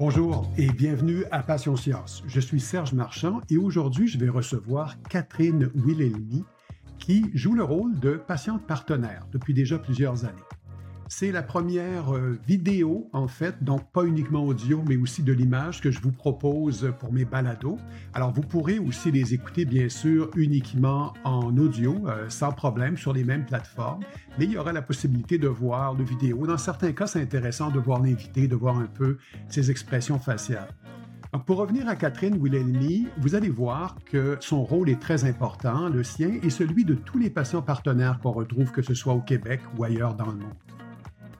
Bonjour et bienvenue à Passion Science. Je suis Serge Marchand et aujourd'hui, je vais recevoir Catherine Wilhelmy qui joue le rôle de patiente partenaire depuis déjà plusieurs années. C'est la première euh, vidéo, en fait, donc pas uniquement audio, mais aussi de l'image que je vous propose pour mes balados. Alors, vous pourrez aussi les écouter, bien sûr, uniquement en audio, euh, sans problème, sur les mêmes plateformes, mais il y aura la possibilité de voir de vidéos. Dans certains cas, c'est intéressant de voir l'invité, de voir un peu ses expressions faciales. Donc, pour revenir à Catherine Wilhelmy, vous allez voir que son rôle est très important, le sien et celui de tous les patients partenaires qu'on retrouve, que ce soit au Québec ou ailleurs dans le monde.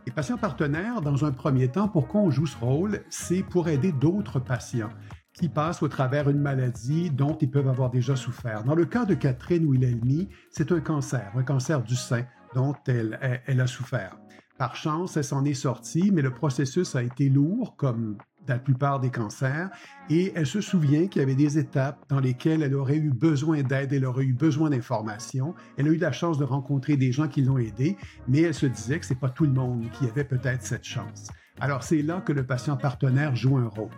Les patients partenaires, dans un premier temps, pourquoi on joue ce rôle, c'est pour aider d'autres patients qui passent au travers une maladie dont ils peuvent avoir déjà souffert. Dans le cas de Catherine Wilhelmy, c'est un cancer, un cancer du sein dont elle, elle a souffert. Par chance, elle s'en est sortie, mais le processus a été lourd, comme la plupart des cancers, et elle se souvient qu'il y avait des étapes dans lesquelles elle aurait eu besoin d'aide, elle aurait eu besoin d'informations. Elle a eu la chance de rencontrer des gens qui l'ont aidée, mais elle se disait que ce n'est pas tout le monde qui avait peut-être cette chance. Alors c'est là que le patient partenaire joue un rôle.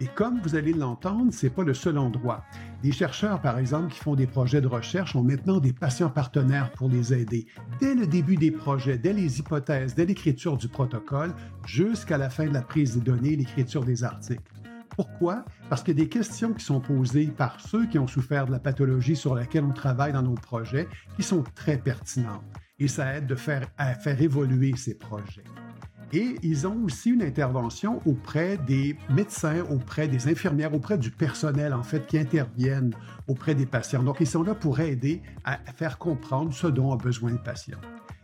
Et comme vous allez l'entendre, ce n'est pas le seul endroit. Des chercheurs, par exemple, qui font des projets de recherche ont maintenant des patients partenaires pour les aider. Dès le début des projets, dès les hypothèses, dès l'écriture du protocole, jusqu'à la fin de la prise des données, l'écriture des articles. Pourquoi? Parce que des questions qui sont posées par ceux qui ont souffert de la pathologie sur laquelle on travaille dans nos projets, qui sont très pertinentes. Et ça aide à faire évoluer ces projets. Et ils ont aussi une intervention auprès des médecins, auprès des infirmières, auprès du personnel, en fait, qui interviennent auprès des patients. Donc, ils sont là pour aider à faire comprendre ce dont a besoin le patient.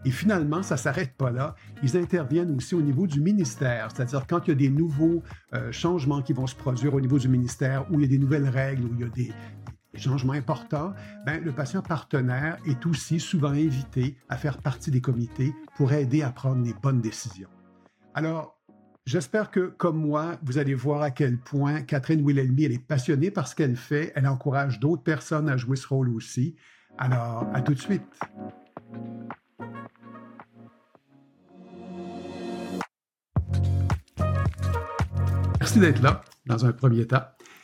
Et finalement, ça ne s'arrête pas là. Ils interviennent aussi au niveau du ministère, c'est-à-dire quand il y a des nouveaux euh, changements qui vont se produire au niveau du ministère, où il y a des nouvelles règles, où il y a des, changements importants, ben, le patient partenaire est aussi souvent invité à faire partie des comités pour aider à prendre les bonnes décisions. Alors, j'espère que, comme moi, vous allez voir à quel point Catherine Wilhelmy, est passionnée par ce qu'elle fait. Elle encourage d'autres personnes à jouer ce rôle aussi. Alors, à tout de suite. Merci d'être là dans un premier temps.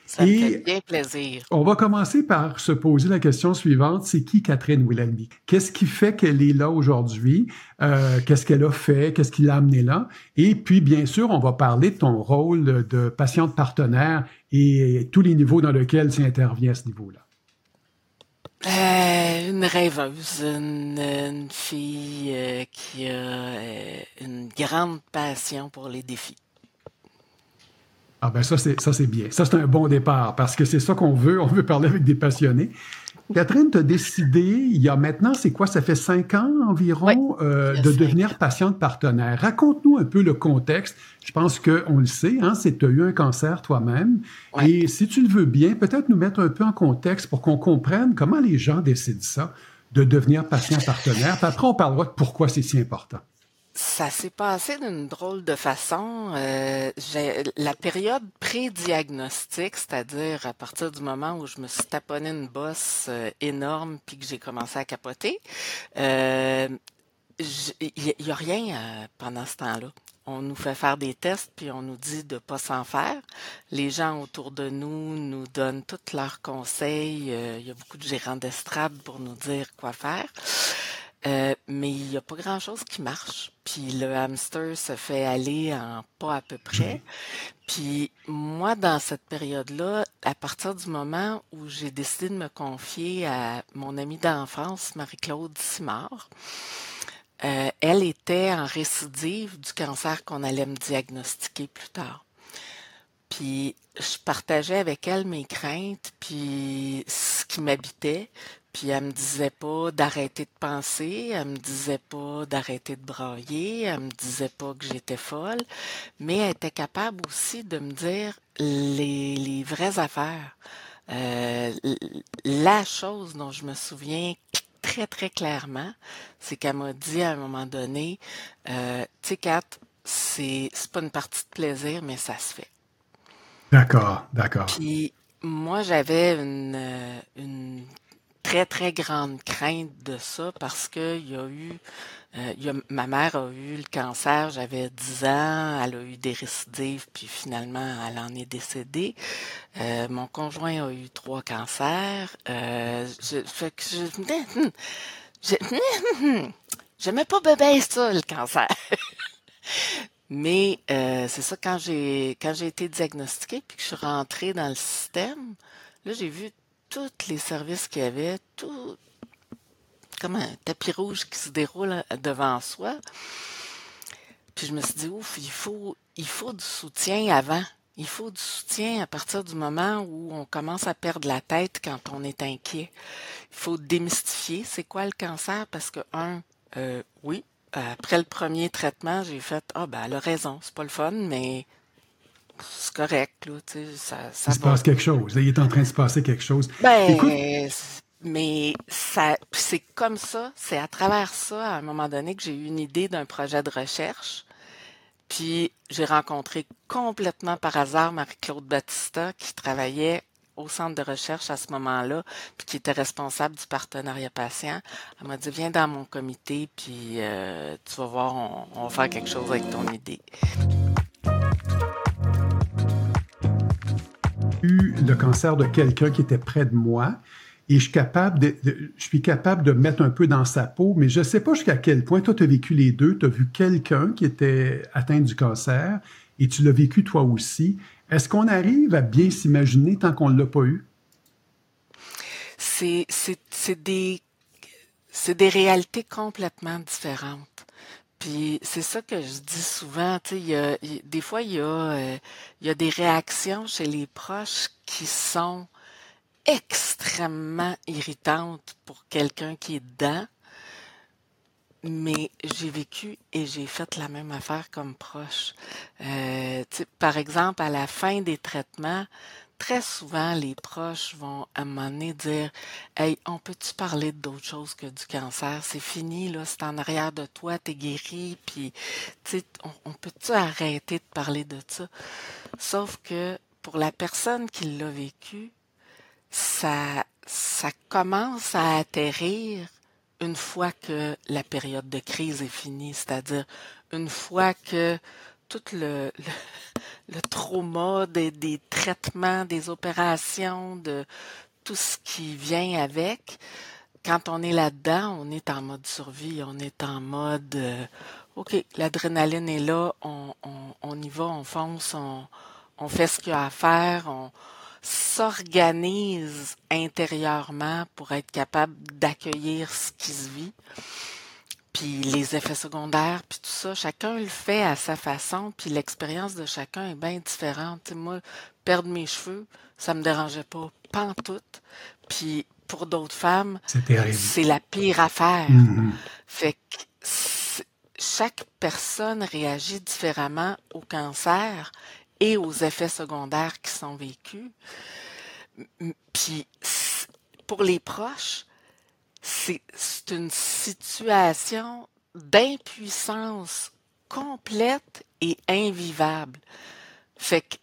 Ça me fait bien plaisir. On va commencer par se poser la question suivante. C'est qui Catherine Wilhelmy? Qu'est-ce qui fait qu'elle est là aujourd'hui? Euh, qu'est-ce qu'elle a fait? Qu'est-ce qui l'a amenée là? Et puis, bien sûr, on va parler de ton rôle de patiente partenaire et tous les niveaux dans lesquels tu interviens à ce niveau-là. Euh, une rêveuse, une, fille euh, qui a une grande passion pour les défis. Ah ben ça, c'est ça c'est bien. Ça, c'est un bon départ parce que c'est ça qu'on veut. On veut parler avec des passionnés. Catherine, tu as décidé, il y a maintenant, c'est quoi, ça fait cinq ans environ, euh, de devenir patiente partenaire. Raconte-nous un peu le contexte. Je pense qu'on le sait, hein, c'est que tu as eu un cancer toi-même. Et si tu le veux bien, peut-être nous mettre un peu en contexte pour qu'on comprenne comment les gens décident ça, de devenir patient partenaire. Puis après, on parlera de pourquoi c'est si important. Ça s'est passé d'une drôle de façon. Euh, la période pré-diagnostic, c'est-à-dire à partir du moment où je me suis taponné une bosse euh, énorme puis que j'ai commencé à capoter, euh, il n'y a rien pendant ce temps-là. On nous fait faire des tests puis on nous dit de pas s'en faire. Les gens autour de nous nous donnent tous leurs conseils. Il y a beaucoup de gérants d'estrade pour nous dire quoi faire. Euh, mais il n'y a pas grand-chose qui marche. Puis le hamster se fait aller en pas à peu près. Puis moi, dans cette période-là, à partir du moment où j'ai décidé de me confier à mon amie d'enfance, Marie-Claude Simard, euh, elle était en récidive du cancer qu'on allait me diagnostiquer plus tard. Puis je partageais avec elle mes craintes, puis ce qui m'habitait, puis elle me disait pas d'arrêter de penser, elle me disait pas d'arrêter de brailler, elle me disait pas que j'étais folle, mais elle était capable aussi de me dire les, les vraies affaires. Euh, la chose dont je me souviens très très clairement, c'est qu'elle m'a dit à un moment donné, euh, tu sais Kat, c'est pas une partie de plaisir, mais ça se fait. D'accord, d'accord. Puis moi j'avais une, une très, très grande crainte de ça parce qu'il y a eu Euh, ma mère a eu le cancer, j'avais 10 ans, elle a eu des récidives, puis finalement, elle en est décédée. Euh, mon conjoint a eu trois cancers. Euh, je, fait pas bébé ça, le cancer. Mais c'est ça, quand j'ai quand j'ai été diagnostiquée, puis que je suis rentrée dans le système, là, j'ai vu tous les services qu'il y avait, tout, comme un tapis rouge qui se déroule devant soi. Puis je me suis dit, ouf, il faut, il faut du soutien avant. Il faut du soutien à partir du moment où on commence à perdre la tête quand on est inquiet. Il faut démystifier c'est quoi le cancer? Parce que, un, euh, oui, après le premier traitement, j'ai fait, ah ben elle a raison, c'est pas le fun, mais c'est correct, là, tu sais, ça, ça Il se passe quelque chose. Il est en train de se passer quelque chose. Ben, mais ça, c'est comme ça, c'est à travers ça, à un moment donné, que j'ai eu une idée d'un projet de recherche. Puis j'ai rencontré complètement par hasard Marie-Claude Battista qui travaillait au centre de recherche à ce moment-là, puis qui était responsable du partenariat patient. Elle m'a dit viens dans mon comité, puis euh, tu vas voir, on, on va faire quelque chose avec ton idée. Le cancer de quelqu'un qui était près de moi et je suis capable de, je suis capable de mettre un peu dans sa peau, mais je ne sais pas jusqu'à quel point. Toi, tu as vécu les deux. Tu as vu quelqu'un qui était atteint du cancer et tu l'as vécu toi aussi. Est-ce qu'on arrive à bien s'imaginer tant qu'on ne l'a pas eu? C'est des réalités complètement différentes. Puis c'est ça que je dis souvent, tu sais, des fois il y, a, euh, il y a des réactions chez les proches qui sont extrêmement irritante pour quelqu'un qui est dedans, mais j'ai vécu et j'ai fait la même affaire comme proche. Euh, par exemple, à la fin des traitements, très souvent, les proches vont à un moment donné dire Hey, on peut-tu parler d'autre chose que du cancer? C'est fini, là, c'est en arrière de toi, t'es guéri, puis on, on peut-tu arrêter de parler de ça? Sauf que pour la personne qui l'a vécu, ça, ça commence à atterrir une fois que la période de crise est finie, c'est-à-dire une fois que tout le, le, trauma des, des, traitements, des opérations, de tout ce qui vient avec, quand on est là-dedans, on est en mode survie, on est en mode euh, OK, l'adrénaline est là, on, on, on, y va, on fonce, on, on fait ce qu'il y a à faire, on, s'organise intérieurement pour être capable d'accueillir ce qui se vit. Puis les effets secondaires, puis tout ça, chacun le fait à sa façon, puis l'expérience de chacun est bien différente. moi, perdre mes cheveux, ça me dérangeait pas, pantoute. Puis pour d'autres femmes, c'est la pire affaire. Mm-hmm. Fait que chaque personne réagit différemment au cancer et aux effets secondaires qui sont vécus. Puis pour les proches, c'est une situation d'impuissance complète et invivable. Fait que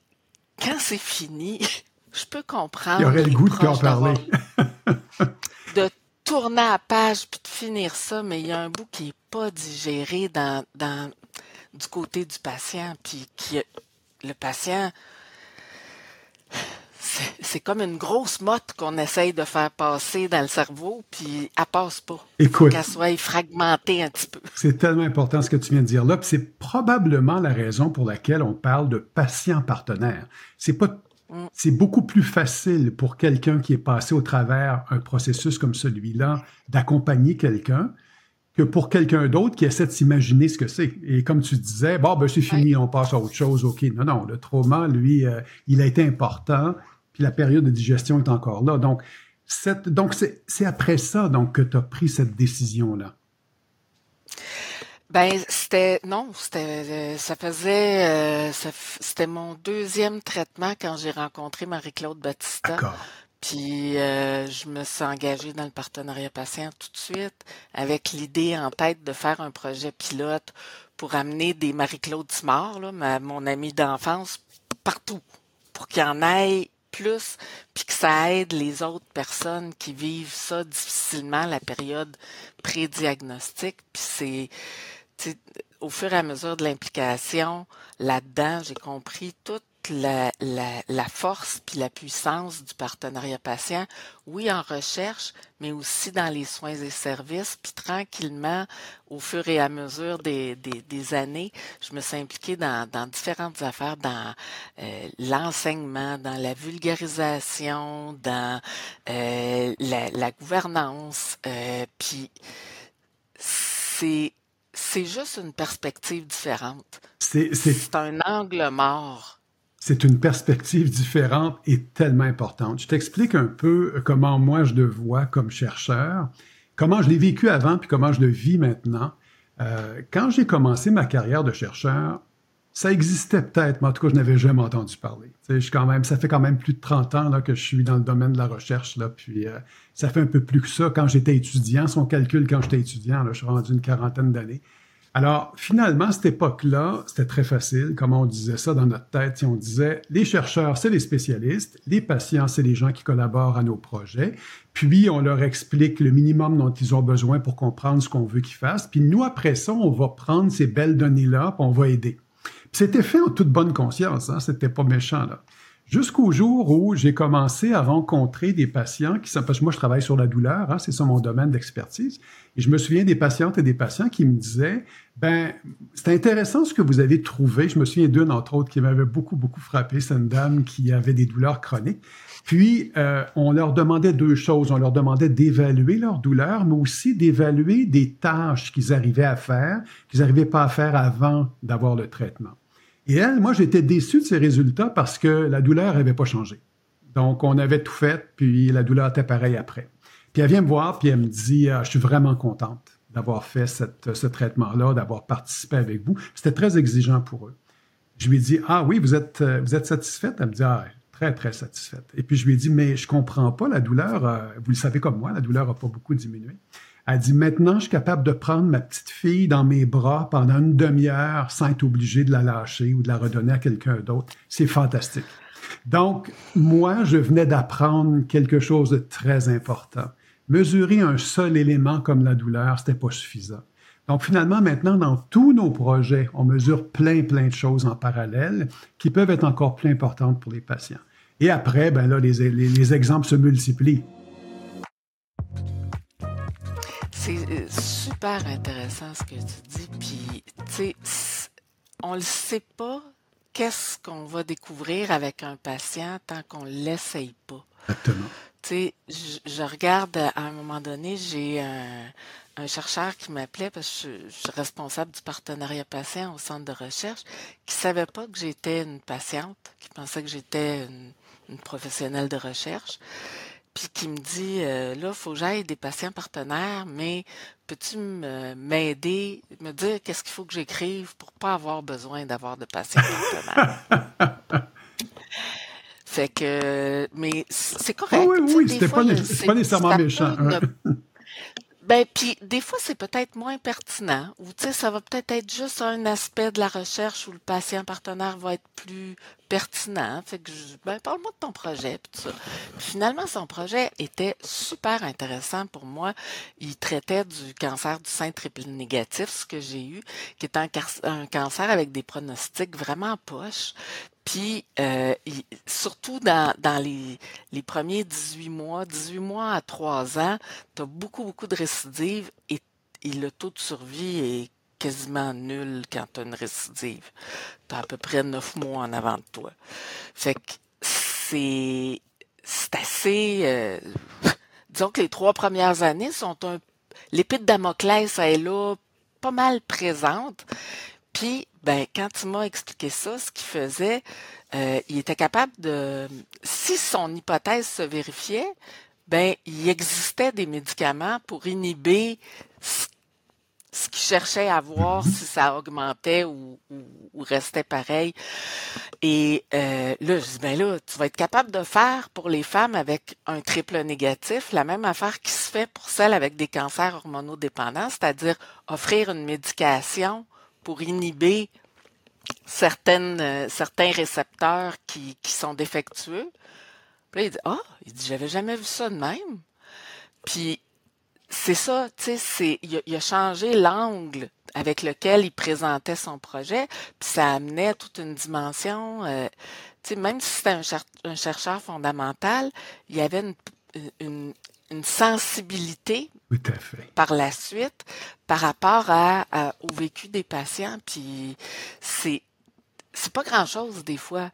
quand c'est fini, je peux comprendre. Il y aurait le goût de parler. de tourner à la page puis de finir ça, mais il y a un bout qui n'est pas digéré dans, dans, du côté du patient, puis qui le patient, c'est comme une grosse motte qu'on essaye de faire passer dans le cerveau, puis elle passe pas. Écoute. Qu'elle soit fragmentée un petit peu. C'est tellement important ce que tu viens de dire là, puis c'est probablement la raison pour laquelle on parle de patient partenaire. C'est pas mm. c'est beaucoup plus facile pour quelqu'un qui est passé au travers un processus comme celui-là d'accompagner quelqu'un que pour quelqu'un d'autre qui essaie de s'imaginer ce que c'est. Et comme tu disais, bon, ben c'est fini, on passe à autre chose, OK. Non, non, le trauma, lui, euh, il a été important, puis la période de digestion est encore là. Donc, donc c'est après ça donc, que tu as pris cette décision-là. Ben c'était non, c'était ça faisait euh, c'était mon deuxième traitement quand j'ai rencontré Marie-Claude. D'accord. Puis euh, je me suis engagée dans le partenariat patient tout de suite avec l'idée en tête de faire un projet pilote pour amener des Marie-Claude Simard, là, mon amie d'enfance, partout, pour qu'il y en ait plus, puis que ça aide les autres personnes qui vivent ça difficilement, la période pré-diagnostic. Puis c'est, au fur et à mesure de l'implication là-dedans, j'ai compris toute la, la, la force puis la puissance du partenariat patient, oui en recherche, mais aussi dans les soins et services. Puis tranquillement, au fur et à mesure des, des, des années, je me suis impliquée dans, dans différentes affaires, dans euh, l'enseignement, dans la vulgarisation, dans euh, la, la, gouvernance. Euh, puis c'est c'est juste une perspective différente. C'est un angle mort. C'est une perspective différente et tellement importante. Je t'explique un peu comment moi je le vois comme chercheur, comment je l'ai vécu avant puis comment je le vis maintenant. Euh, quand j'ai commencé ma carrière de chercheur, ça existait peut-être, mais en tout cas, je n'avais jamais entendu parler. Je quand même, ça fait quand même plus de 30 ans que je suis dans le domaine de la recherche, là, puis euh, ça fait un peu plus que ça quand j'étais étudiant. Si on calcule quand j'étais étudiant, je suis rendu une quarantaine d'années. Alors, finalement, cette époque-là, c'était très facile, comment on disait ça dans notre tête. On disait, les chercheurs, c'est les spécialistes, les patients, c'est les gens qui collaborent à nos projets, puis on leur explique le minimum dont ils ont besoin pour comprendre ce qu'on veut qu'ils fassent, puis nous, après ça, on va prendre ces belles données-là, puis on va aider. C'était fait en toute bonne conscience, hein, c'était pas méchant, là. Jusqu'au jour où j'ai commencé à rencontrer des patients qui sont, parce que moi je travaille sur la douleur, hein, c'est ça mon domaine d'expertise, et je me souviens des patientes et des patients qui me disaient, ben c'est intéressant ce que vous avez trouvé. Je me souviens d'une entre autres qui m'avait beaucoup beaucoup frappé, c'est une dame qui avait des douleurs chroniques. Puis euh, on leur demandait deux choses, on leur demandait d'évaluer leur douleur, mais aussi d'évaluer des tâches qu'ils arrivaient à faire, qu'ils n'arrivaient pas à faire avant d'avoir le traitement. Et elle, moi, j'étais déçu de ces résultats parce que la douleur n'avait pas changé. Donc, on avait tout fait, puis la douleur était pareille après. Puis elle vient me voir, puis elle me dit ah, Je suis vraiment contente d'avoir fait ce traitement-là, d'avoir participé avec vous. C'était très exigeant pour eux. Je lui ai dit Ah oui, vous êtes, vous êtes satisfaite? Elle me dit Ah, très, très satisfaite. Et puis je lui ai dit Mais je comprends pas la douleur. Euh, vous le savez comme moi, la douleur n'a pas beaucoup diminué. Elle dit maintenant, je suis capable de prendre ma petite fille dans mes bras pendant une demi-heure sans être obligé de la lâcher ou de la redonner à quelqu'un d'autre. C'est fantastique. Donc, moi, je venais d'apprendre quelque chose de très important. Mesurer un seul élément comme la douleur, c'était pas suffisant. Donc, finalement, maintenant, dans tous nos projets, on mesure plein, plein de choses en parallèle qui peuvent être encore plus importantes pour les patients. Et après, ben là, les, les exemples se multiplient. C'est euh, super intéressant ce que tu dis. Puis, tu sais, on ne sait pas qu'est-ce qu'on va découvrir avec un patient tant qu'on ne l'essaye pas. Exactement. Tu sais, je, regarde à un moment donné, j'ai un, chercheur qui m'appelait parce que je, suis responsable du partenariat patient au centre de recherche, qui savait pas que j'étais une patiente, qui pensait que j'étais une professionnelle de recherche puis qui me dit euh, là, il faut que j'aille des patients partenaires, mais peux-tu m'aider, me dire qu'est-ce qu'il faut que j'écrive pour pas avoir besoin d'avoir de patients partenaires? fait que, mais c'est correct. Ah oui, oui, c'était pas, pas, nécessairement méchant. Ben, puis des fois, c'est peut-être moins pertinent, ou tu sais, ça va peut-être être juste un aspect de la recherche où le patient partenaire va être plus pertinent. Fait que, je, ben, parle-moi de ton projet, puis ça. finalement, son projet était super intéressant pour moi. Il traitait du cancer du sein triple négatif, ce que j'ai eu, qui est un, un cancer avec des pronostics vraiment poches. Puis, euh, surtout dans, dans les, les, premiers 18 mois, 18 mois à 3 ans, tu as beaucoup, beaucoup de récidives et, le taux de survie est quasiment nul quand tu as une récidive. Tu as à peu près 9 mois en avant de toi. Fait que c'est, c'est assez... Euh, disons que les trois premières années sont un... L'épée de Damoclès, elle est là, pas mal présente. Puis, ben, quand il m'a expliqué ça, ce qu'il faisait, euh, il était capable de, si son hypothèse se vérifiait, ben, il existait des médicaments pour inhiber ce, qu'il cherchait à voir si ça augmentait ou, restait pareil. Et euh, là, je dis, ben là, tu vas être capable de faire pour les femmes avec un triple négatif la même affaire qui se fait pour celles avec des cancers hormonodépendants, c'est-à-dire offrir une médication pour inhiber certaines, euh, certains récepteurs qui, qui sont défectueux Puis il dit, ah, il dit, j'avais jamais vu ça de même. Puis c'est ça, tu sais, il, a changé l'angle avec lequel il présentait son projet, puis ça amenait toute une dimension. Euh, tu sais, même si c'était un, chercheur fondamental, il y avait une, sensibilité par la suite par rapport à, au vécu des patients. Puis c'est c'est pas grand chose des fois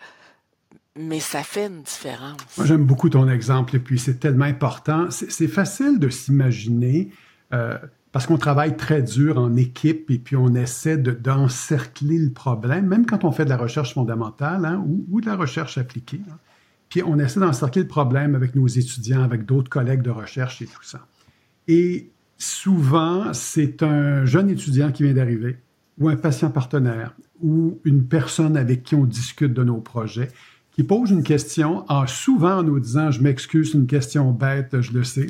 mais ça fait une différence. Moi, j'aime beaucoup ton exemple, et puis c'est tellement important. C'est facile de s'imaginer, euh, parce qu'on travaille très dur en équipe, et puis on essaie d'encercler le problème, même quand on fait de la recherche fondamentale hein, ou, de la recherche appliquée. Hein. Puis on essaie d'encercler le problème avec nos étudiants, avec d'autres collègues de recherche et tout ça. Et souvent, c'est un jeune étudiant qui vient d'arriver, ou un patient partenaire, ou une personne avec qui on discute de nos projets, qui pose une question en souvent en nous disant Je m'excuse, une question bête, je le sais.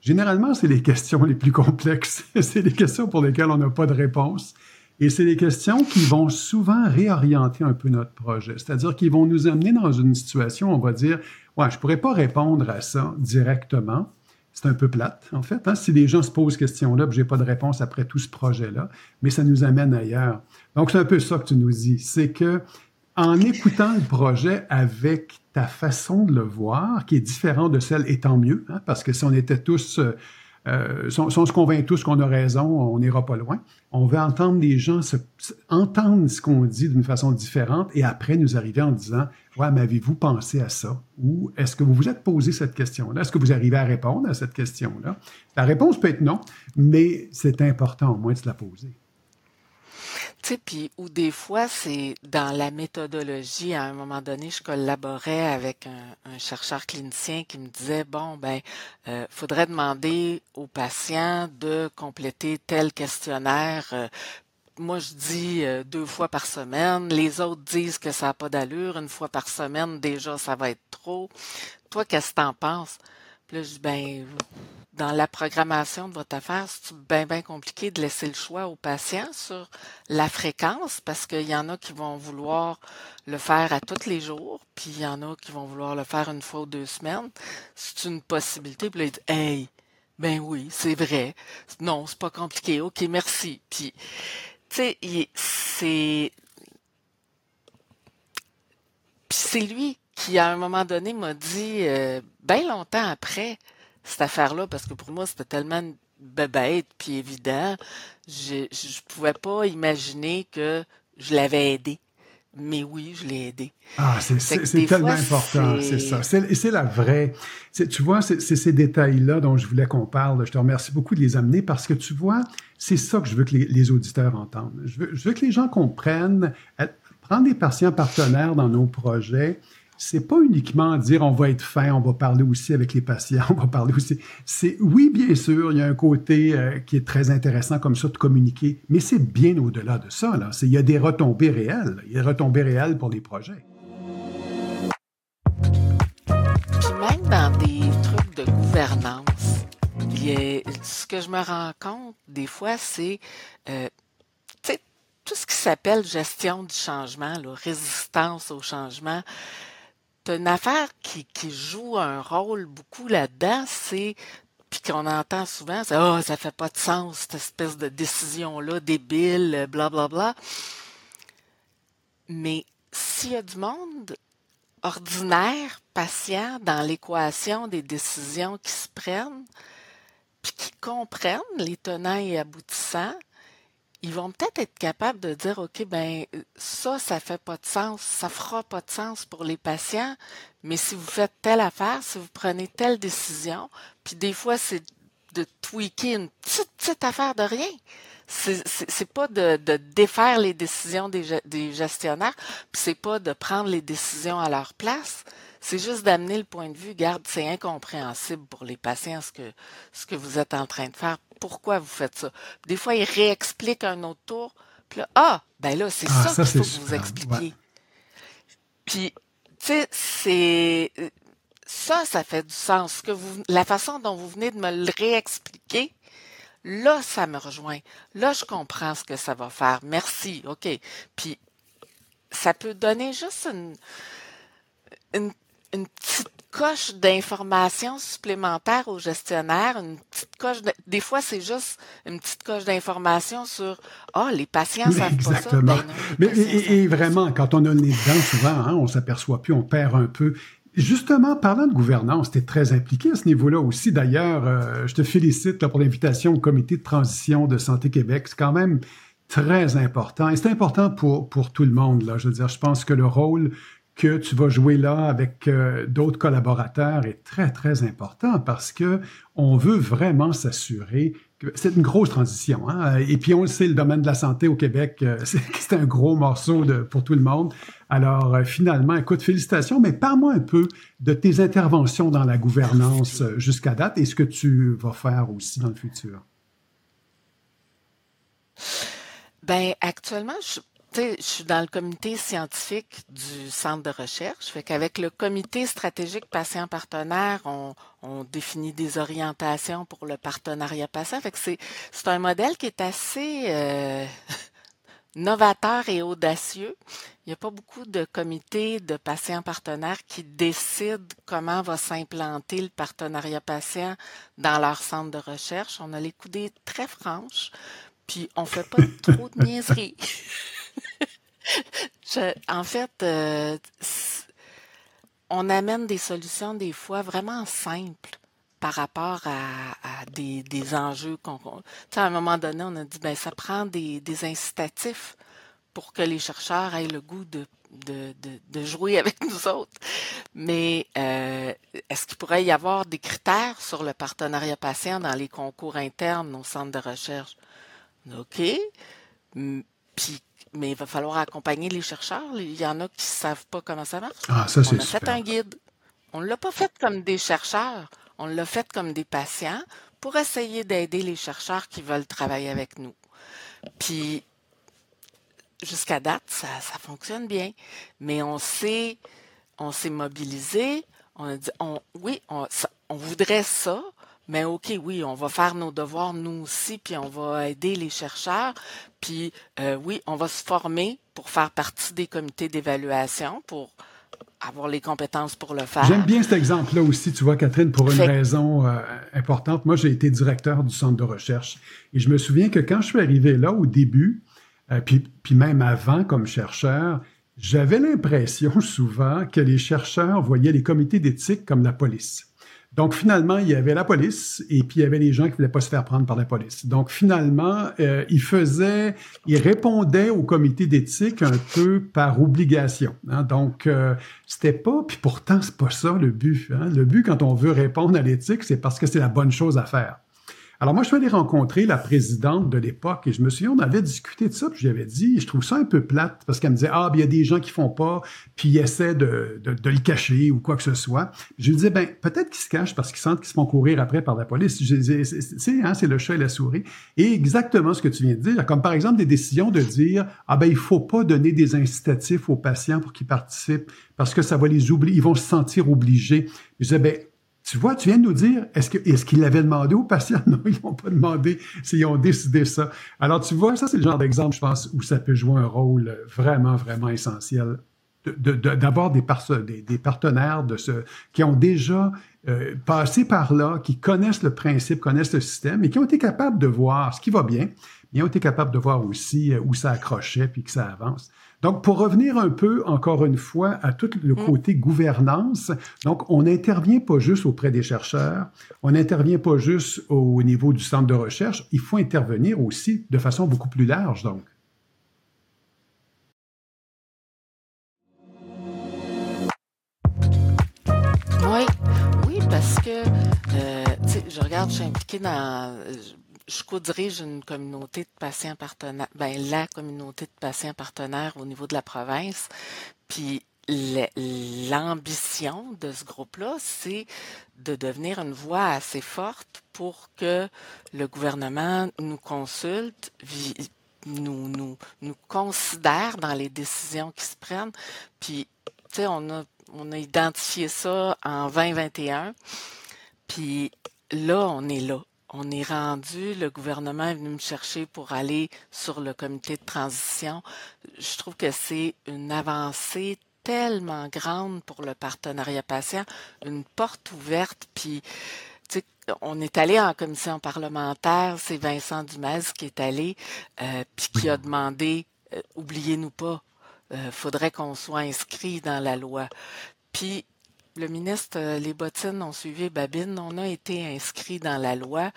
Généralement, c'est les questions les plus complexes. c'est les questions pour lesquelles on n'a pas de réponse. Et c'est les questions qui vont souvent réorienter un peu notre projet. C'est-à-dire qu'ils vont nous amener dans une situation où on va dire Ouais, je pourrais pas répondre à ça directement. C'est un peu plate, en fait. Hein. Si les gens se posent question-là, je n'ai pas de réponse après tout ce projet-là, mais ça nous amène ailleurs. Donc, c'est un peu ça que tu nous dis. C'est que en écoutant le projet avec ta façon de le voir, qui est différente de celle, et tant mieux, hein, parce que si on était tous, euh, si, on, se convainc tous qu'on a raison, on n'ira pas loin. On veut entendre les gens entendre ce qu'on dit d'une façon différente et après nous arriver en disant, ouais, mais avez-vous pensé à ça? Ou est-ce que vous vous êtes posé cette question-là? Est-ce que vous arrivez à répondre à cette question-là? La réponse peut être non, mais c'est important au moins de se la poser. Ou des fois, c'est dans la méthodologie, à un moment donné, je collaborais avec un, chercheur clinicien qui me disait, bon, ben, euh, faudrait demander aux patients de compléter tel questionnaire. Euh, moi, je dis euh, deux fois par semaine. Les autres disent que ça n'a pas d'allure. Une fois par semaine, déjà, ça va être trop. Toi, qu'est-ce que t'en penses? Puis là, je dis, ben, dans la programmation de votre affaire, c'est bien, bien compliqué de laisser le choix aux patients sur la fréquence? Parce qu'il y en a qui vont vouloir le faire à tous les jours, puis il y en a qui vont vouloir le faire une fois ou deux semaines. C'est une possibilité. Puis là, ils Hey, ben oui, c'est vrai. Non, c'est pas compliqué. OK, merci. Puis, tu sais, c'est. Puis c'est lui qui, à un moment donné, m'a dit, euh, bien longtemps après, cette affaire-là parce que pour moi, c'était tellement bête puis évident. Je je pouvais pas imaginer que je l'avais aidé. Mais oui, je l'ai aidé. Ah, c'est tellement important, c'est ça. Et c'est la vraie. Tu vois, c'est ces détails-là dont je voulais qu'on parle. Je te remercie beaucoup de les amener parce que tu vois, c'est ça que je veux que les, les auditeurs entendent. Je veux, je veux, que les gens comprennent, prendre des patients partenaires dans nos projets, c'est pas uniquement dire on va être fin, on va parler aussi avec les patients, on va parler aussi. C'est oui, bien sûr, il y a un côté euh, qui est très intéressant comme ça de communiquer, mais c'est bien au-delà de ça. Là. Il y a des retombées réelles. Il y a des retombées réelles pour les projets. Même dans des trucs de gouvernance, ce que je me rends compte des fois, c'est euh, tout ce qui s'appelle gestion du changement, là, résistance au changement une affaire qui, joue un rôle beaucoup là-dedans, c'est puis qu'on entend souvent, c'est oh, ça fait pas de sens cette espèce de décision là débile, bla bla bla. Mais s'il y a du monde ordinaire, patient dans l'équation des décisions qui se prennent, puis qui comprennent les tenants et aboutissants, ils vont peut-être être capables de dire, OK, ben ça, ça fait pas de sens, ça fera pas de sens pour les patients, mais si vous faites telle affaire, si vous prenez telle décision, puis des fois, c'est de tweaker une petite, petite affaire de rien. C'est pas de, de, défaire les décisions des, des gestionnaires, puis c'est pas de prendre les décisions à leur place. C'est juste d'amener le point de vue. Garde, c'est incompréhensible pour les patients ce que, ce que vous êtes en train de faire pourquoi vous faites ça? Des fois, il réexplique un autre tour. Puis là, ah, ben là, c'est ah, ça, qu'il faut que vous expliquiez. Puis, tu sais, c'est ça, ça fait du sens. Que vous, la façon dont vous venez de me le réexpliquer, là, ça me rejoint. Là, je comprends ce que ça va faire. Merci. OK. Puis, ça peut donner juste une, une, une petite coche d'information supplémentaire aux gestionnaires, une petite coche, des fois c'est juste une petite coche d'information sur ah oh, les patients savent pas ça. Ben Mais et, vraiment, quand on a le nez dedans, souvent, hein, on s'aperçoit plus, on perd un peu. Justement, parlant de gouvernance, tu es très impliqué à ce niveau-là aussi. D'ailleurs, euh, je te félicite pour l'invitation au comité de transition de Santé Québec. C'est quand même très important. Et c'est important pour, pour tout le monde. Là. Je veux dire, je pense que le rôle que tu vas jouer là avec euh, d'autres collaborateurs est très, très important parce que on veut vraiment s'assurer que c'est une grosse transition. Hein. Et puis, on le sait, le domaine de la santé au Québec, euh, c'est un gros morceau de, pour tout le monde. Alors, euh, finalement, écoute, félicitations, mais parle-moi un peu de tes interventions dans la gouvernance jusqu'à date et ce que tu vas faire aussi dans le futur. Ben, actuellement, je, je suis dans le comité scientifique du centre de recherche. Fait qu'avec le comité stratégique patient partenaire, on, définit des orientations pour le partenariat patient. Fait que c'est, c'est un modèle qui est assez euh, novateur et audacieux. Il n'y a pas beaucoup de comités de patients partenaires qui décident comment va s'implanter le partenariat patient dans leur centre de recherche. On a les coudées très franches, puis on fait pas trop de niaiseries. en fait, euh, on amène des solutions des fois vraiment simples par rapport à, des, enjeux qu'on. à un moment donné, on a dit ben ça prend des, incitatifs pour que les chercheurs aient le goût de, jouer avec nous autres. Mais euh, est-ce qu'il pourrait y avoir des critères sur le partenariat patient dans les concours internes au centre de recherche? OK. Puis mais il va falloir accompagner les chercheurs. Il y en a qui ne savent pas comment ça marche. Ah, ça, c'est On a fait un guide. On ne l'a pas fait comme des chercheurs. On l'a fait comme des patients pour essayer d'aider les chercheurs qui veulent travailler avec nous. Puis, jusqu'à date, ça, ça fonctionne bien. Mais on s'est, on s'est mobilisé. On a dit, on, oui, on, on voudrait ça, mais OK, oui, on va faire nos devoirs nous aussi, puis on va aider les chercheurs, puis euh, oui, on va se former pour faire partie des comités d'évaluation, pour avoir les compétences pour le faire. J'aime bien cet exemple-là aussi, tu vois, Catherine, pour une raison euh, importante. Moi, j'ai été directeur du centre de recherche et je me souviens que quand je suis arrivé là au début, euh, puis, puis même avant comme chercheur, j'avais l'impression souvent que les chercheurs voyaient les comités d'éthique comme la police. Donc, finalement, il y avait la police et puis il y avait les gens qui voulaient pas se faire prendre par la police. Donc, finalement, euh, il faisait, il répondait au comité d'éthique un peu par obligation. Hein. Donc, euh, c'était pas, puis pourtant, c'est pas ça le but. Hein. Le but, quand on veut répondre à l'éthique, c'est parce que c'est la bonne chose à faire. Alors moi, je suis allé rencontrer la présidente de l'époque et je me souviens, on avait discuté de ça, puis j'avais dit, je trouve ça un peu plate parce qu'elle me disait, ah, il y a des gens qui font pas, puis ils essaient de, de, de, le cacher ou quoi que ce soit. Je lui disais, ben peut-être qu'ils se cachent parce qu'ils sentent qu'ils se font courir après par la police. Je disais, c'est hein, c'est le chat et la souris. Et exactement ce que tu viens de dire, comme par exemple des décisions de dire, ah ben il faut pas donner des incitatifs aux patients pour qu'ils participent parce que ça va les oublier, ils vont se sentir obligés. Je disais, ben tu vois, tu viens de nous dire, est-ce qu'ils l'avaient demandé aux patients? Non, ils n'ont pas demandé s'ils ont décidé ça. Alors, tu vois, ça, c'est le genre d'exemple, je pense, où ça peut jouer un rôle vraiment, vraiment essentiel d'avoir des, des, partenaires de qui ont déjà euh, passé par là, qui connaissent le principe, connaissent le système et qui ont été capables de voir ce qui va bien, mais ont été capables de voir aussi euh, où ça accrochait puis que ça avance. Donc, pour revenir un peu, encore une fois, à tout le mm. côté gouvernance, donc, on n'intervient pas juste auprès des chercheurs, on n'intervient pas juste au niveau du centre de recherche, il faut intervenir aussi de façon beaucoup plus large, donc. Dans, je co-dirige une communauté de patients partenaires, ben la communauté de patients partenaires au niveau de la province. Puis l'ambition de ce groupe-là, c'est de devenir une voix assez forte pour que le gouvernement nous consulte, nous considère dans les décisions qui se prennent. Puis, tu sais, on a, on a identifié ça en 2021. Puis là, on est là on est rendu, le gouvernement est venu me chercher pour aller sur le comité de transition. Je trouve que c'est une avancée tellement grande pour le partenariat patient, une porte ouverte, puis on est allé en commission parlementaire, c'est Vincent Dumez qui est allé, euh, puis qui a demandé, euh, oubliez-nous pas, euh, faudrait qu'on soit inscrit dans la loi. Puis le ministre, euh, les bottines ont suivi Babine, on a été inscrit dans la loi.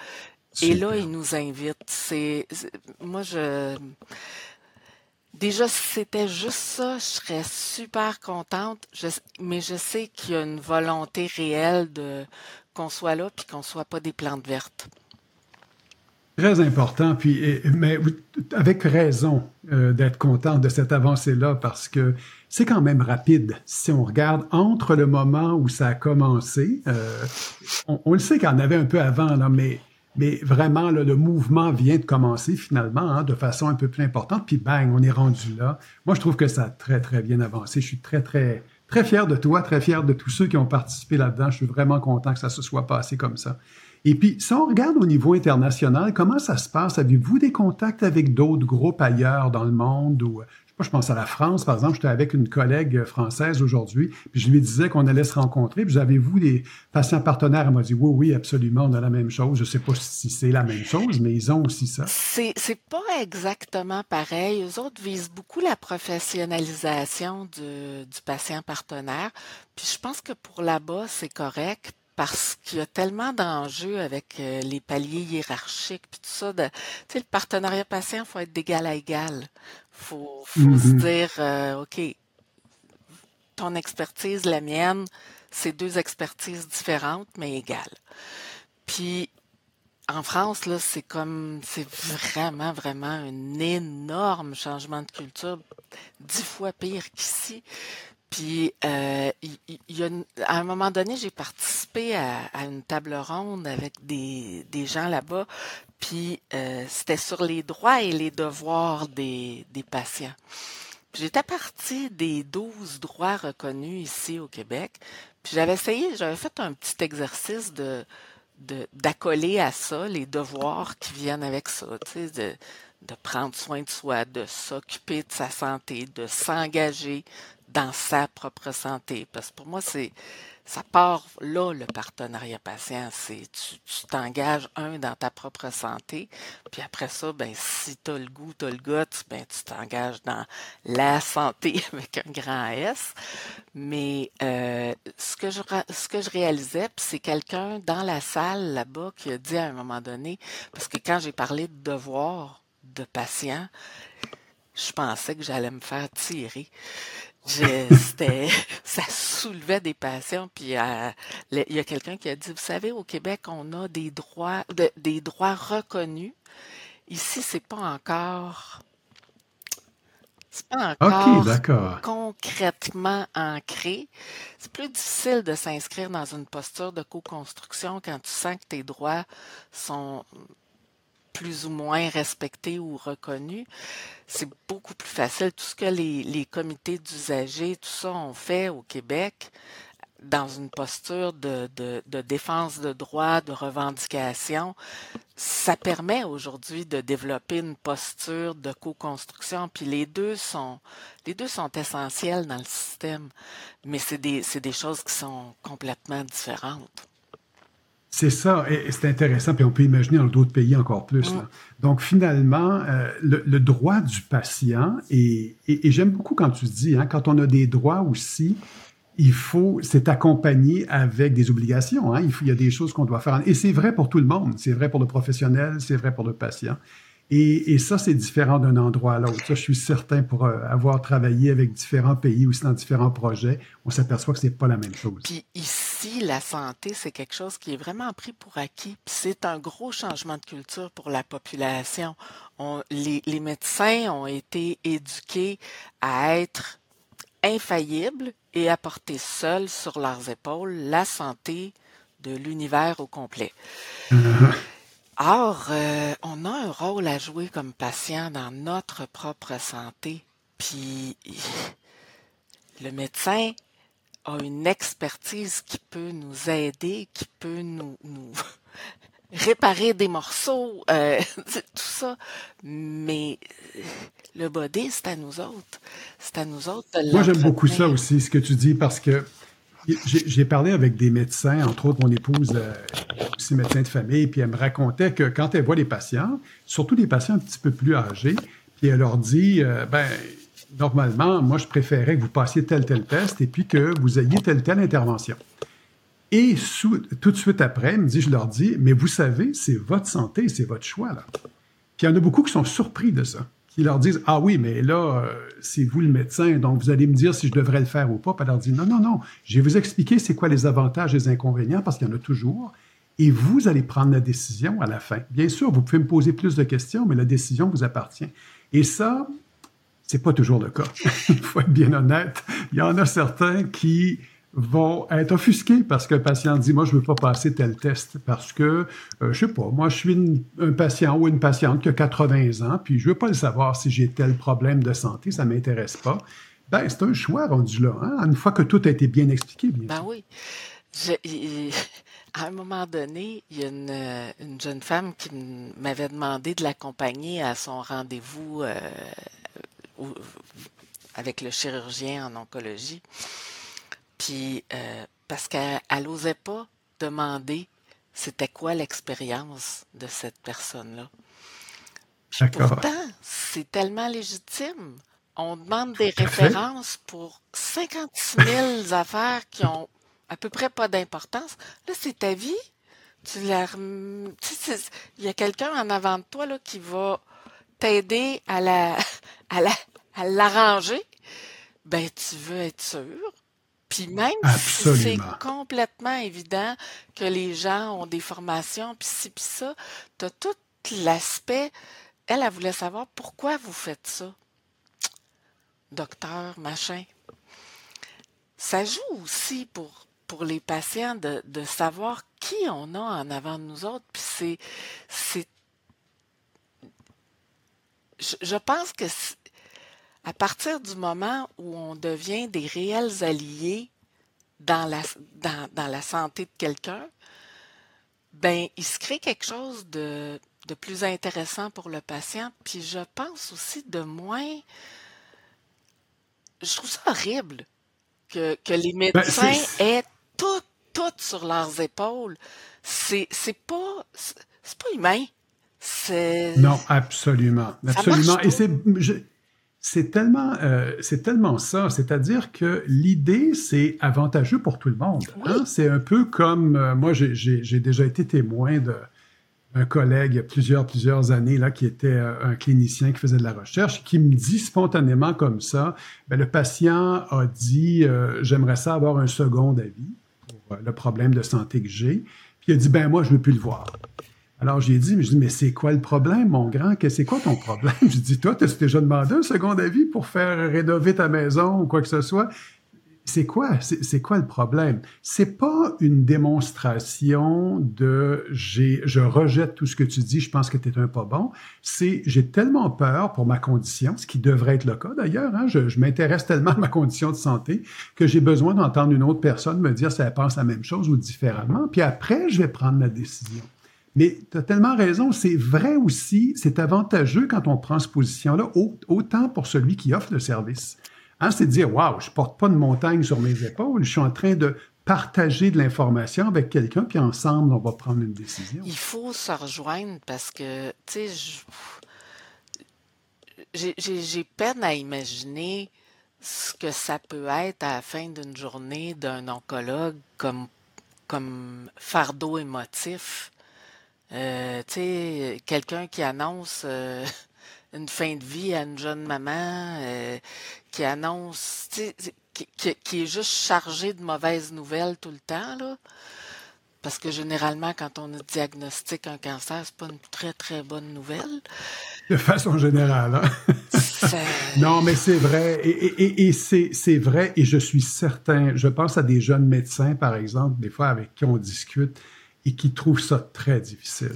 Et là, il nous invite. C'est, moi, je, déjà, si c'était juste ça, je serais super contente. mais je sais qu'il y a une volonté réelle de qu'on soit là puis qu'on soit pas des plantes vertes. Très important, puis mais avec raison euh, d'être content de cette avancée-là parce que c'est quand même rapide. Si on regarde entre le moment où ça a commencé, euh, on, le sait qu'il y en avait un peu avant, là, mais, mais vraiment, le mouvement vient de commencer finalement hein, de façon un peu plus importante, puis bang, on est rendu là. Moi, je trouve que ça a très, très bien avancé. Je suis très, très, très fier de toi, très fier de tous ceux qui ont participé là-dedans. Je suis vraiment content que ça se soit passé comme ça. Et puis, si on regarde au niveau international, comment ça se passe? Avez-vous des contacts avec d'autres groupes ailleurs dans le monde? Je, je pense à la France, par exemple. J'étais avec une collègue française aujourd'hui, puis je lui disais qu'on allait se rencontrer. Puis, avez-vous des patients partenaires? Elle m'a dit, oui, oui, absolument, on a la même chose. Je ne sais pas si c'est la même chose, mais ils ont aussi ça. C'est, c'est pas exactement pareil. Eux autres visent beaucoup la professionnalisation du, du patient partenaire. Puis, je pense que pour là-bas, c'est correct parce qu'il y a tellement d'enjeux avec euh, les paliers hiérarchiques puis tout ça. De, tu sais, le partenariat patient, faut être d'égal à égal. Faut, faut se mm-hmm. dire, euh, ok, ton expertise, la mienne, c'est deux expertises différentes mais égales. Puis en France, là, c'est comme, c'est vraiment, vraiment un énorme changement de culture, dix fois pire qu'ici. Puis, euh, y a à un moment donné, j'ai participé à, une table ronde avec des, des gens là-bas, puis euh, c'était sur les droits et les devoirs des, des patients. J'étais partie des 12 droits reconnus ici au Québec, puis j'avais essayé, j'avais fait un petit exercice de d'accoler à ça les devoirs qui viennent avec ça, tu sais, de, de prendre soin de soi, de s'occuper de sa santé, de s'engager dans sa propre santé. Parce que pour moi, c'est ça part là, le partenariat patient. C'est tu t'engages, un, dans ta propre santé, puis après ça, ben, si tu as le goût, tu as le goût, ben, tu t'engages dans la santé avec un grand S. Mais euh, ce, que je, ce que je réalisais, c'est quelqu'un dans la salle là-bas qui a dit à un moment donné, parce que quand j'ai parlé de devoir de patient, je pensais que j'allais me faire tirer. C'était, ça soulevait des passions. Puis euh, il y a quelqu'un qui a dit, vous savez, au Québec, on a des droits, des droits reconnus. Ici, c'est pas encore, c'est pas encore concrètement ancré. C'est plus difficile de s'inscrire dans une posture de co-construction quand tu sens que tes droits sont plus ou moins respectés ou reconnus, c'est beaucoup plus facile. Tout ce que les, comités d'usagers, tout ça ont fait au Québec, dans une posture de, défense de droits, de revendication, ça permet aujourd'hui de développer une posture de co-construction. Puis les deux sont les deux sont essentiels dans le système, mais c'est des choses qui sont complètement différentes. C'est ça, et c'est intéressant, puis on peut imaginer dans d'autres pays encore plus. Mm. Donc finalement, euh, le, droit du patient, et, et, j'aime beaucoup quand tu dis, hein, quand on a des droits aussi, il faut, c'est accompagné avec des obligations. Hein, il, faut, il y a des choses qu'on doit faire. Et c'est vrai pour tout le monde, c'est vrai pour le professionnel, c'est vrai pour le patient. Et, ça, c'est différent d'un endroit à l'autre. Ça, je suis certain pour euh, avoir travaillé avec différents pays aussi dans différents projets, on s'aperçoit que c'est pas la même chose. Puis ici, la santé, c'est quelque chose qui est vraiment pris pour acquis. Puis c'est un gros changement de culture pour la population. les, les médecins ont été éduqués à être infaillibles et à porter seuls sur leurs épaules la santé de l'univers au complet. Or, euh, on a un rôle à jouer comme patient dans notre propre santé. Puis, le médecin a une expertise qui peut nous aider, qui peut nous, nous réparer des morceaux, euh, tout ça. Mais euh, le body, c'est à nous autres. C'est à nous autres de Moi, j'aime beaucoup ça aussi, ce que tu dis, parce que j'ai parlé avec des médecins, entre autres mon épouse, euh, médecin de famille, puis elle me racontait que quand elle voit les patients, surtout des patients un petit peu plus âgés, puis elle leur dit, euh, ben normalement, moi, je préférais que vous passiez tel, tel test et puis que vous ayez telle, telle intervention. Et tout de suite après, je leur dis, mais vous savez, c'est votre santé, c'est votre choix. Là. Puis il y en a beaucoup qui sont surpris de ça, qui leur disent, ah oui, mais là, euh, c'est vous le médecin, donc vous allez me dire si je devrais le faire ou pas. Puis elle leur dit, non, non, non, je vais vous expliquer c'est quoi les avantages et les inconvénients, parce qu'il y en a toujours. Et vous allez prendre la décision à la fin. Bien sûr, vous pouvez me poser plus de questions, mais la décision vous appartient. Et ça, c'est pas toujours le cas. Il faut être bien honnête. Il y en a certains qui vont être offusqués parce qu'un patient dit moi je veux pas passer tel test parce que je euh, je sais pas moi je suis un patient ou une patiente qui a 80 ans puis je veux pas le savoir si j'ai tel problème de santé ça m'intéresse pas. Ben c'est un choix rendu là hein, une fois que tout a été bien expliqué bien ben oui. À un moment donné, il y a une, jeune femme qui m'avait demandé de l'accompagner à son rendez-vous euh, avec le chirurgien en oncologie. Puis, euh, parce qu'elle n'osait pas demander c'était quoi l'expérience de cette personne-là. Pourtant, c'est tellement légitime. On demande des références pour 56 000 affaires qui ont à peu près pas d'importance. Là, c'est ta vie. Tu il y a quelqu'un en avant de toi là, qui va t'aider à la, à la, à l'arranger. Ben, tu veux être sûr. Puis même si c'est complètement évident que les gens ont des formations, puis ci, puis ça, tu as tout l'aspect. Elle, elle voulait savoir pourquoi vous faites ça. Docteur, machin. Ça joue aussi pour pour les patients de, savoir qui on a en avant de nous autres. Puis c'est, c'est, je, pense que à partir du moment où on devient des réels alliés dans la, dans, dans la santé de quelqu'un, ben il se crée quelque chose de, de plus intéressant pour le patient. Puis je pense aussi de moins. Je trouve ça horrible que, que les ben, médecins aient tout, tout sur leurs épaules. C'est, c'est pas, c'est pas humain. C'est... Non, absolument. Absolument. Et c'est, c'est tellement, euh, c'est tellement ça. C'est-à-dire que l'idée, c'est avantageux pour tout le monde. Hein? C'est un peu comme, euh, moi, j'ai, déjà été témoin de, un collègue il y a plusieurs, plusieurs années là, qui était euh, un clinicien qui faisait de la recherche, qui me dit spontanément comme ça, ben, le patient a dit, j'aimerais ça avoir un second avis le problème de santé que j'ai. Puis il a dit, ben moi, je ne veux plus le voir. Alors j'ai dit, mais je mais c'est quoi le problème, mon grand? C'est quoi ton problème? Je dis, toi, tu as déjà demandé un second avis pour faire rénover ta maison ou quoi que ce soit? c'est quoi, c'est quoi le problème? C'est pas une démonstration de j'ai, je rejette tout ce que tu dis, je pense que tu es un pas bon. C'est j'ai tellement peur pour ma condition, ce qui devrait être le cas d'ailleurs. Hein, je, m'intéresse tellement à ma condition de santé que j'ai besoin d'entendre une autre personne me dire si elle pense la même chose ou différemment. Puis après, je vais prendre la décision. Mais tu as tellement raison, c'est vrai aussi, c'est avantageux quand on prend cette position-là, autant pour celui qui offre le service. Hein, c'est de dire, waouh, je porte pas de montagne sur mes épaules, je suis en train de partager de l'information avec quelqu'un, puis ensemble, on va prendre une décision. Il faut se rejoindre parce que, tu sais, j'ai peine à imaginer ce que ça peut être à la fin d'une journée d'un oncologue comme, comme fardeau émotif. Euh, tu sais, quelqu'un qui annonce euh, une fin de vie à une jeune maman euh, qui annonce, qui, qui, est juste chargé de mauvaises nouvelles tout le temps, là. Parce que généralement, quand on diagnostique un cancer, c'est pas une très, très bonne nouvelle. De façon générale. Hein? non, mais c'est vrai. Et, et, et c'est vrai. Et je suis certain, je pense à des jeunes médecins, par exemple, des fois avec qui on discute et qui trouvent ça très difficile.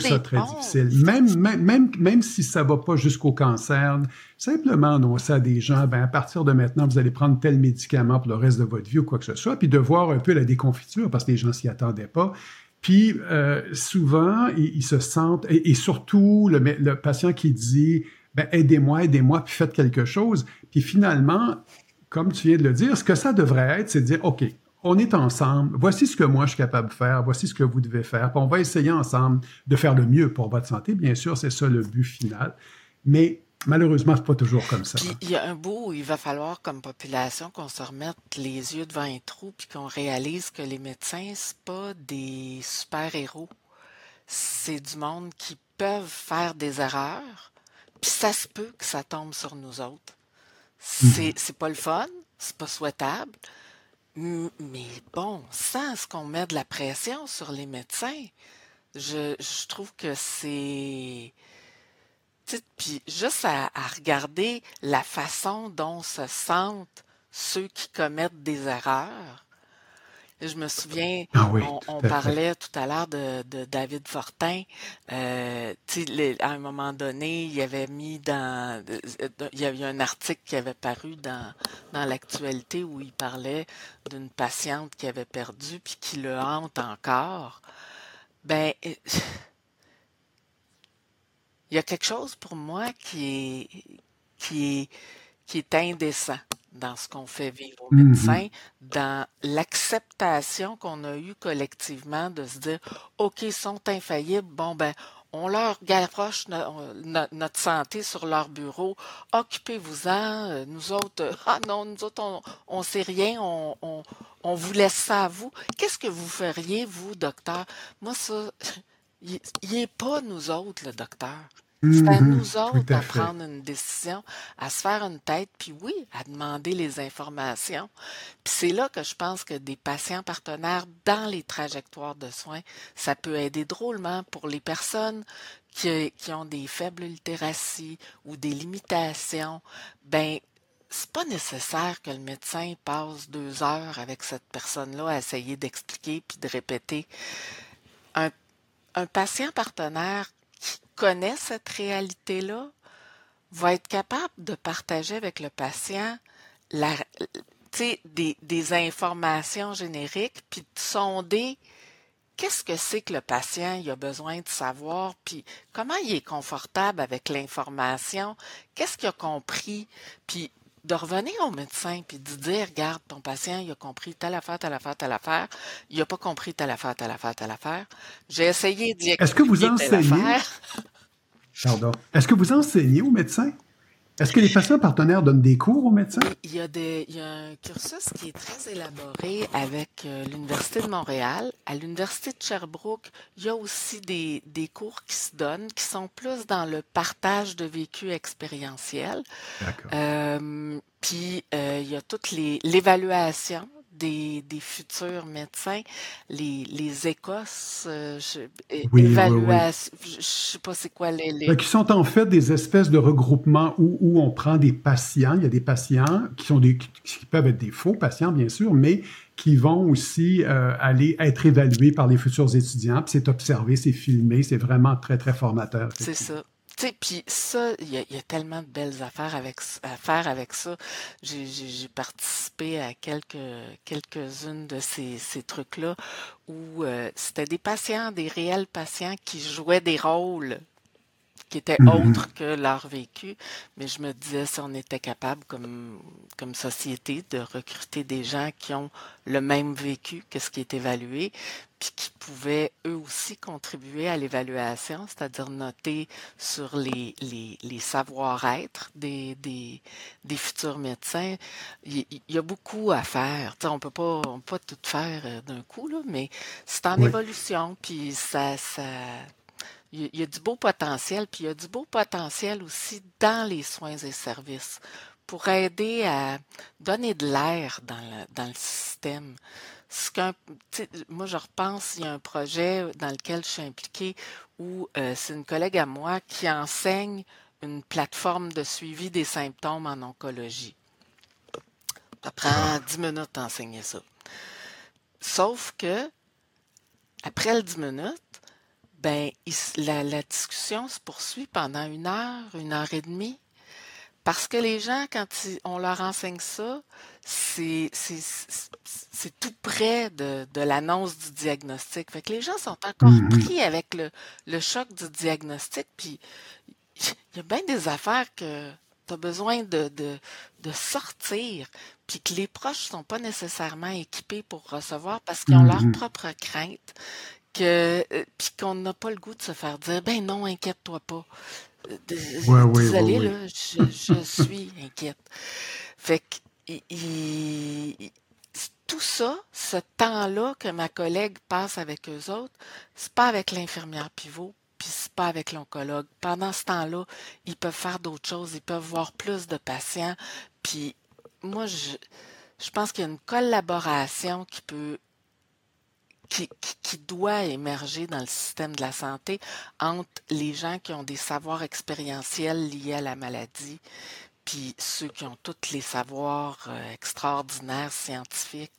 Ça très difficile. Même, même, même, si ça ne va pas jusqu'au cancer, simplement annoncer à des gens, ben, à partir de maintenant, vous allez prendre tel médicament pour le reste de votre vie ou quoi que ce soit, puis de voir un peu la déconfiture parce que les gens s'y attendaient pas. Puis euh, souvent, ils, se sentent, et, surtout le, le, patient qui dit ben, aidez-moi, aidez-moi, puis faites quelque chose. Puis finalement, comme tu viens de le dire, ce que ça devrait être, c'est de dire OK, on est ensemble, voici ce que moi je suis capable de faire, voici ce que vous devez faire, puis on va essayer ensemble de faire le mieux pour votre santé. Bien sûr, c'est ça le but final. Mais Malheureusement, c'est pas toujours comme ça. Puis il y a un bout où il va falloir, comme population, qu'on se remette les yeux devant un trou puis qu'on réalise que les médecins, c'est pas des super-héros. C'est du monde qui peuvent faire des erreurs, puis ça se peut que ça tombe sur nous autres. C'est, c'est pas le fun, c'est pas souhaitable, mais bon, sans ce qu'on met de la pression sur les médecins, je, je trouve que c'est puis juste à, regarder la façon dont se sentent ceux qui commettent des erreurs. Je me souviens, ah on, parlait tout à l'heure de, David Fortin. Euh, à un moment donné, il avait mis dans, il y avait un article qui avait paru dans, dans l'actualité où il parlait d'une patiente qui avait perdu puis qui le hante encore. Ben, il y a quelque chose pour moi qui est, qui est, qui est indécent dans ce qu'on fait vivre aux mm-hmm. médecins, dans l'acceptation qu'on a eue collectivement de se dire, OK, ils sont infaillibles, bon, ben, on leur garoche notre santé sur leur bureau. Occupez-vous-en. Euh, nous autres, euh, ah non, nous autres, on, ne sait rien. On, on, on, vous laisse ça à vous. Qu'est-ce que vous feriez, vous, docteur? Moi, ça, il n'est pas nous autres, le docteur. C'est à mhm. nous autres à, prendre une décision, à se faire une tête, puis oui, à demander les informations. Puis c'est là que je pense que des patients partenaires dans les trajectoires de soins, ça peut aider drôlement pour les personnes qui, qui ont des faibles littératies ou des limitations. Ben, c'est pas nécessaire que le médecin passe deux heures avec cette personne-là à essayer d'expliquer puis de répéter. Un, un patient partenaire connaît cette réalité-là va être capable de partager avec le patient la, des, des informations génériques, puis de sonder qu'est-ce que c'est que le patient il a besoin de savoir, puis comment il est confortable avec l'information, qu'est-ce qu'il a compris, puis de revenir au médecin puis de dire, regarde, ton patient, il a compris telle affaire, telle affaire, telle affaire, il n'a pas compris telle affaire, telle affaire, telle affaire. J'ai essayé d'y Est-ce que vous enseignez? Pardon. Est-ce que vous enseignez aux médecins? Est-ce que les patients partenaires donnent des cours aux médecins? Il y a, des, il y a un cursus qui est très élaboré avec euh, l'Université de Montréal. À l'Université de Sherbrooke, il y a aussi des, des cours qui se donnent, qui sont plus dans le partage de vécu expérientiel. D'accord. Euh, puis, euh, il y a toute l'évaluation des, des, futurs médecins, les, les Écosses, euh, je, je, sais pas c'est quoi les, les... Qui sont en fait des espèces de regroupements où, où, on prend des patients, il y a des patients qui sont des qui peuvent être des faux patients bien sûr, mais qui vont aussi euh, aller être évalués par les futurs étudiants, puis c'est observé, c'est filmé, c'est vraiment très très formateur. C'est ça. Tu puis ça, il y, a tellement de belles affaires avec, à faire avec ça. J'ai participé à quelques quelques-unes de ces, ces trucs-là où euh, c'était des patients, des réels patients qui jouaient des rôles qui étaient mm-hmm. autres que leur vécu. Mais je me disais si on était capable comme, comme société de recruter des gens qui ont le même vécu que ce qui est évalué, puis qui pouvaient eux aussi contribuer à l'évaluation, c'est-à-dire noter sur les, les, les savoir-être des, des, des, futurs médecins. Il, y a beaucoup à faire. on pas, on peut pas tout faire euh, d'un coup, là, mais c'est en évolution, puis ça, ça il y a du beau potentiel, puis il y a du beau potentiel aussi dans les soins et services pour aider à donner de l'air dans le, dans le système. moi, je repense, il y a un projet dans lequel je suis impliquée où euh, c'est une collègue à moi qui enseigne une plateforme de suivi des symptômes en oncologie. Ça prend 10 minutes d'enseigner ça. Sauf que, après le 10 minutes, ben, la, discussion se poursuit pendant une heure, une heure et demie. Parce que les gens, quand on leur enseigne ça, c'est tout près de, de l'annonce du diagnostic. Fait que les gens sont encore mm-hmm. pris avec le, le choc du diagnostic, puis il y a bien des affaires que tu as besoin de, de, de, sortir, puis que les proches sont pas nécessairement équipés pour recevoir parce qu'ils ont leur mm-hmm. propre crainte, que euh, puis qu'on n'a pas le goût de se faire dire ben non, inquiète-toi pas. Euh, Désolée, là, je, je suis inquiète. Fait que tout ça, ce temps-là que ma collègue passe avec eux autres, c'est pas avec l'infirmière pivot, puis c'est pas avec l'oncologue. Pendant ce temps-là, ils peuvent faire d'autres choses, ils peuvent voir plus de patients. Puis moi, je, je pense qu'il y a une collaboration qui peut qui, doit émerger dans le système de la santé entre les gens qui ont des savoirs expérientiels liés à la maladie, puis ceux qui ont tous les savoirs euh, extraordinaires scientifiques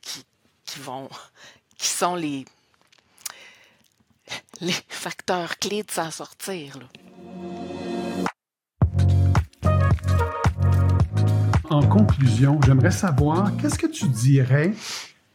qui, qui vont qui sont les les facteurs clés de s'en sortir. En conclusion, j'aimerais savoir qu'est-ce que tu dirais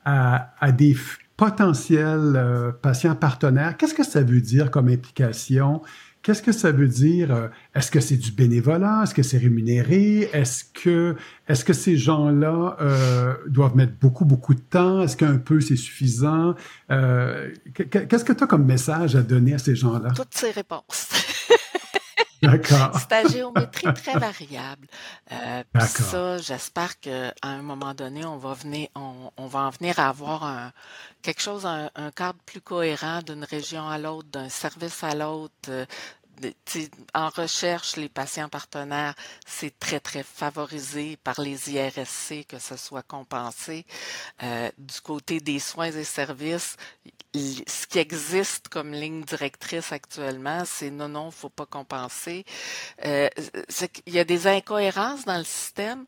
à, à des potentiels euh, patients partenaires? Qu'est-ce que ça veut dire comme implication? Qu'est-ce que ça veut dire? Euh, est-ce que c'est du bénévolat? Est-ce que c'est rémunéré? Est-ce que, est-ce que ces gens-là euh, doivent mettre beaucoup, beaucoup de temps? Est-ce qu'un peu, c'est suffisant? Euh, qu'est-ce que tu as comme message à donner à ces gens-là? Toutes ces réponses. D'accord. C'est à géométrie très variable. Euh, ça, j'espère qu'à un moment donné, on va venir, on, on va en venir à avoir un, quelque chose, un, un cadre plus cohérent d'une région à l'autre, d'un service à l'autre, euh, en recherche, les patients partenaires, c'est très, très favorisé par les IRSC que ce soit compensé. Euh, du côté des soins et services, ce qui existe comme ligne directrice actuellement, c'est non, non, faut pas compenser. Euh, il y a des incohérences dans le système,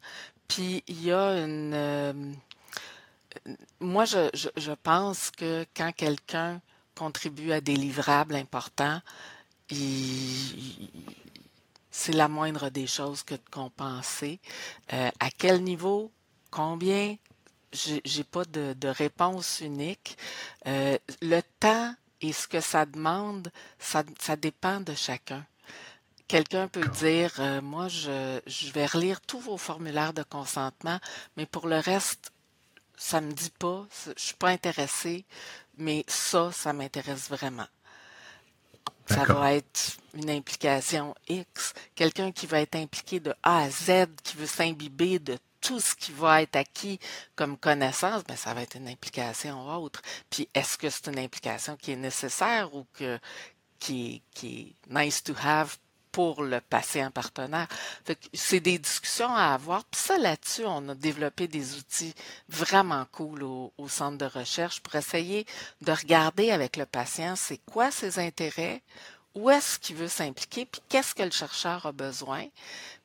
puis il y a une... Euh, moi, je, je pense que quand quelqu'un contribue à des livrables importants, c'est la moindre des choses que de compenser. Euh, à quel niveau? Combien? J'ai pas de, réponse unique. Euh, le temps et ce que ça demande, ça, dépend de chacun. Quelqu'un peut dire, euh, moi, je, vais relire tous vos formulaires de consentement, mais pour le reste, ça me dit pas, je suis pas intéressé, mais ça, ça m'intéresse vraiment. Ça va être une implication X. Quelqu'un qui va être impliqué de A à Z, qui veut s'imbiber de tout ce qui va être acquis comme connaissance, ben ça va être une implication autre. Puis est-ce que c'est une implication qui est nécessaire ou que qui qui est nice to have pour le patient partenaire. C'est des discussions à avoir. Puis ça, là-dessus, on a développé des outils vraiment cool au, centre de recherche pour essayer de regarder avec le patient c'est quoi ses intérêts, où est-ce qu'il veut s'impliquer, puis qu'est-ce que le chercheur a besoin.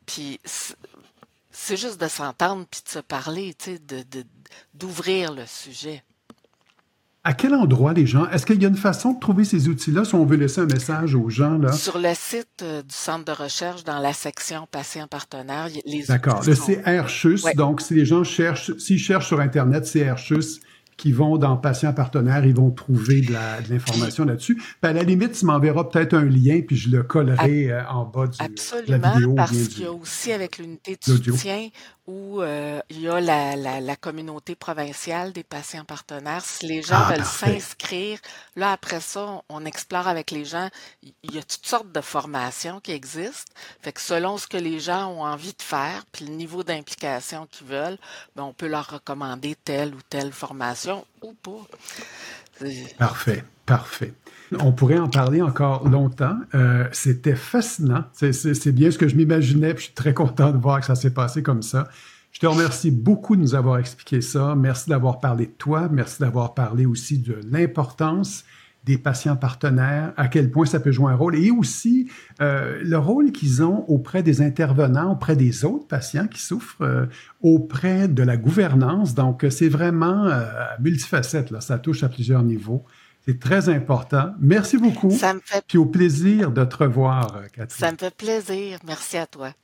Puis c'est juste de s'entendre puis de se parler, tu d'ouvrir le sujet. À quel endroit les gens? Est-ce qu'il y a une façon de trouver ces outils-là si on veut laisser un message aux gens? Là? Sur le site euh, du centre de recherche, dans la section patients partenaires, les D'accord. Le CRCHUS, donc si les gens cherchent, s'ils cherchent sur Internet CRCHUS, qui vont dans Patients partenaires, ils vont trouver de l'information là-dessus. Puis à la limite, tu m'enverras peut-être un lien, puis je le collerai euh, en bas du, Absolument, de la vidéo. parce qu'il y a aussi avec l'unité de soutien où euh, il y a la, la, la, communauté provinciale des patients partenaires. Si les gens ah, veulent s'inscrire, là, après ça, on, explore avec les gens. Il y a toutes sortes de formations qui existent. Fait que selon ce que les gens ont envie de faire, puis le niveau d'implication qu'ils veulent, ben, on peut leur recommander telle ou telle formation Parfait, parfait. On pourrait en parler encore longtemps. Euh, C'était fascinant. C'est bien ce que je m'imaginais. Je suis très content de voir que ça s'est passé comme ça. Je te remercie beaucoup de nous avoir expliqué ça. Merci d'avoir parlé de toi. Merci d'avoir parlé aussi de l'importance des patients partenaires, à quel point ça peut jouer un rôle, et aussi euh, le rôle qu'ils ont auprès des intervenants, auprès des autres patients qui souffrent, euh, auprès de la gouvernance. Donc, c'est vraiment euh, multifacette, là. ça touche à plusieurs niveaux. C'est très important. Merci beaucoup. Ça me fait... Puis au plaisir de te revoir, Catherine. Ça me fait plaisir. Merci à toi.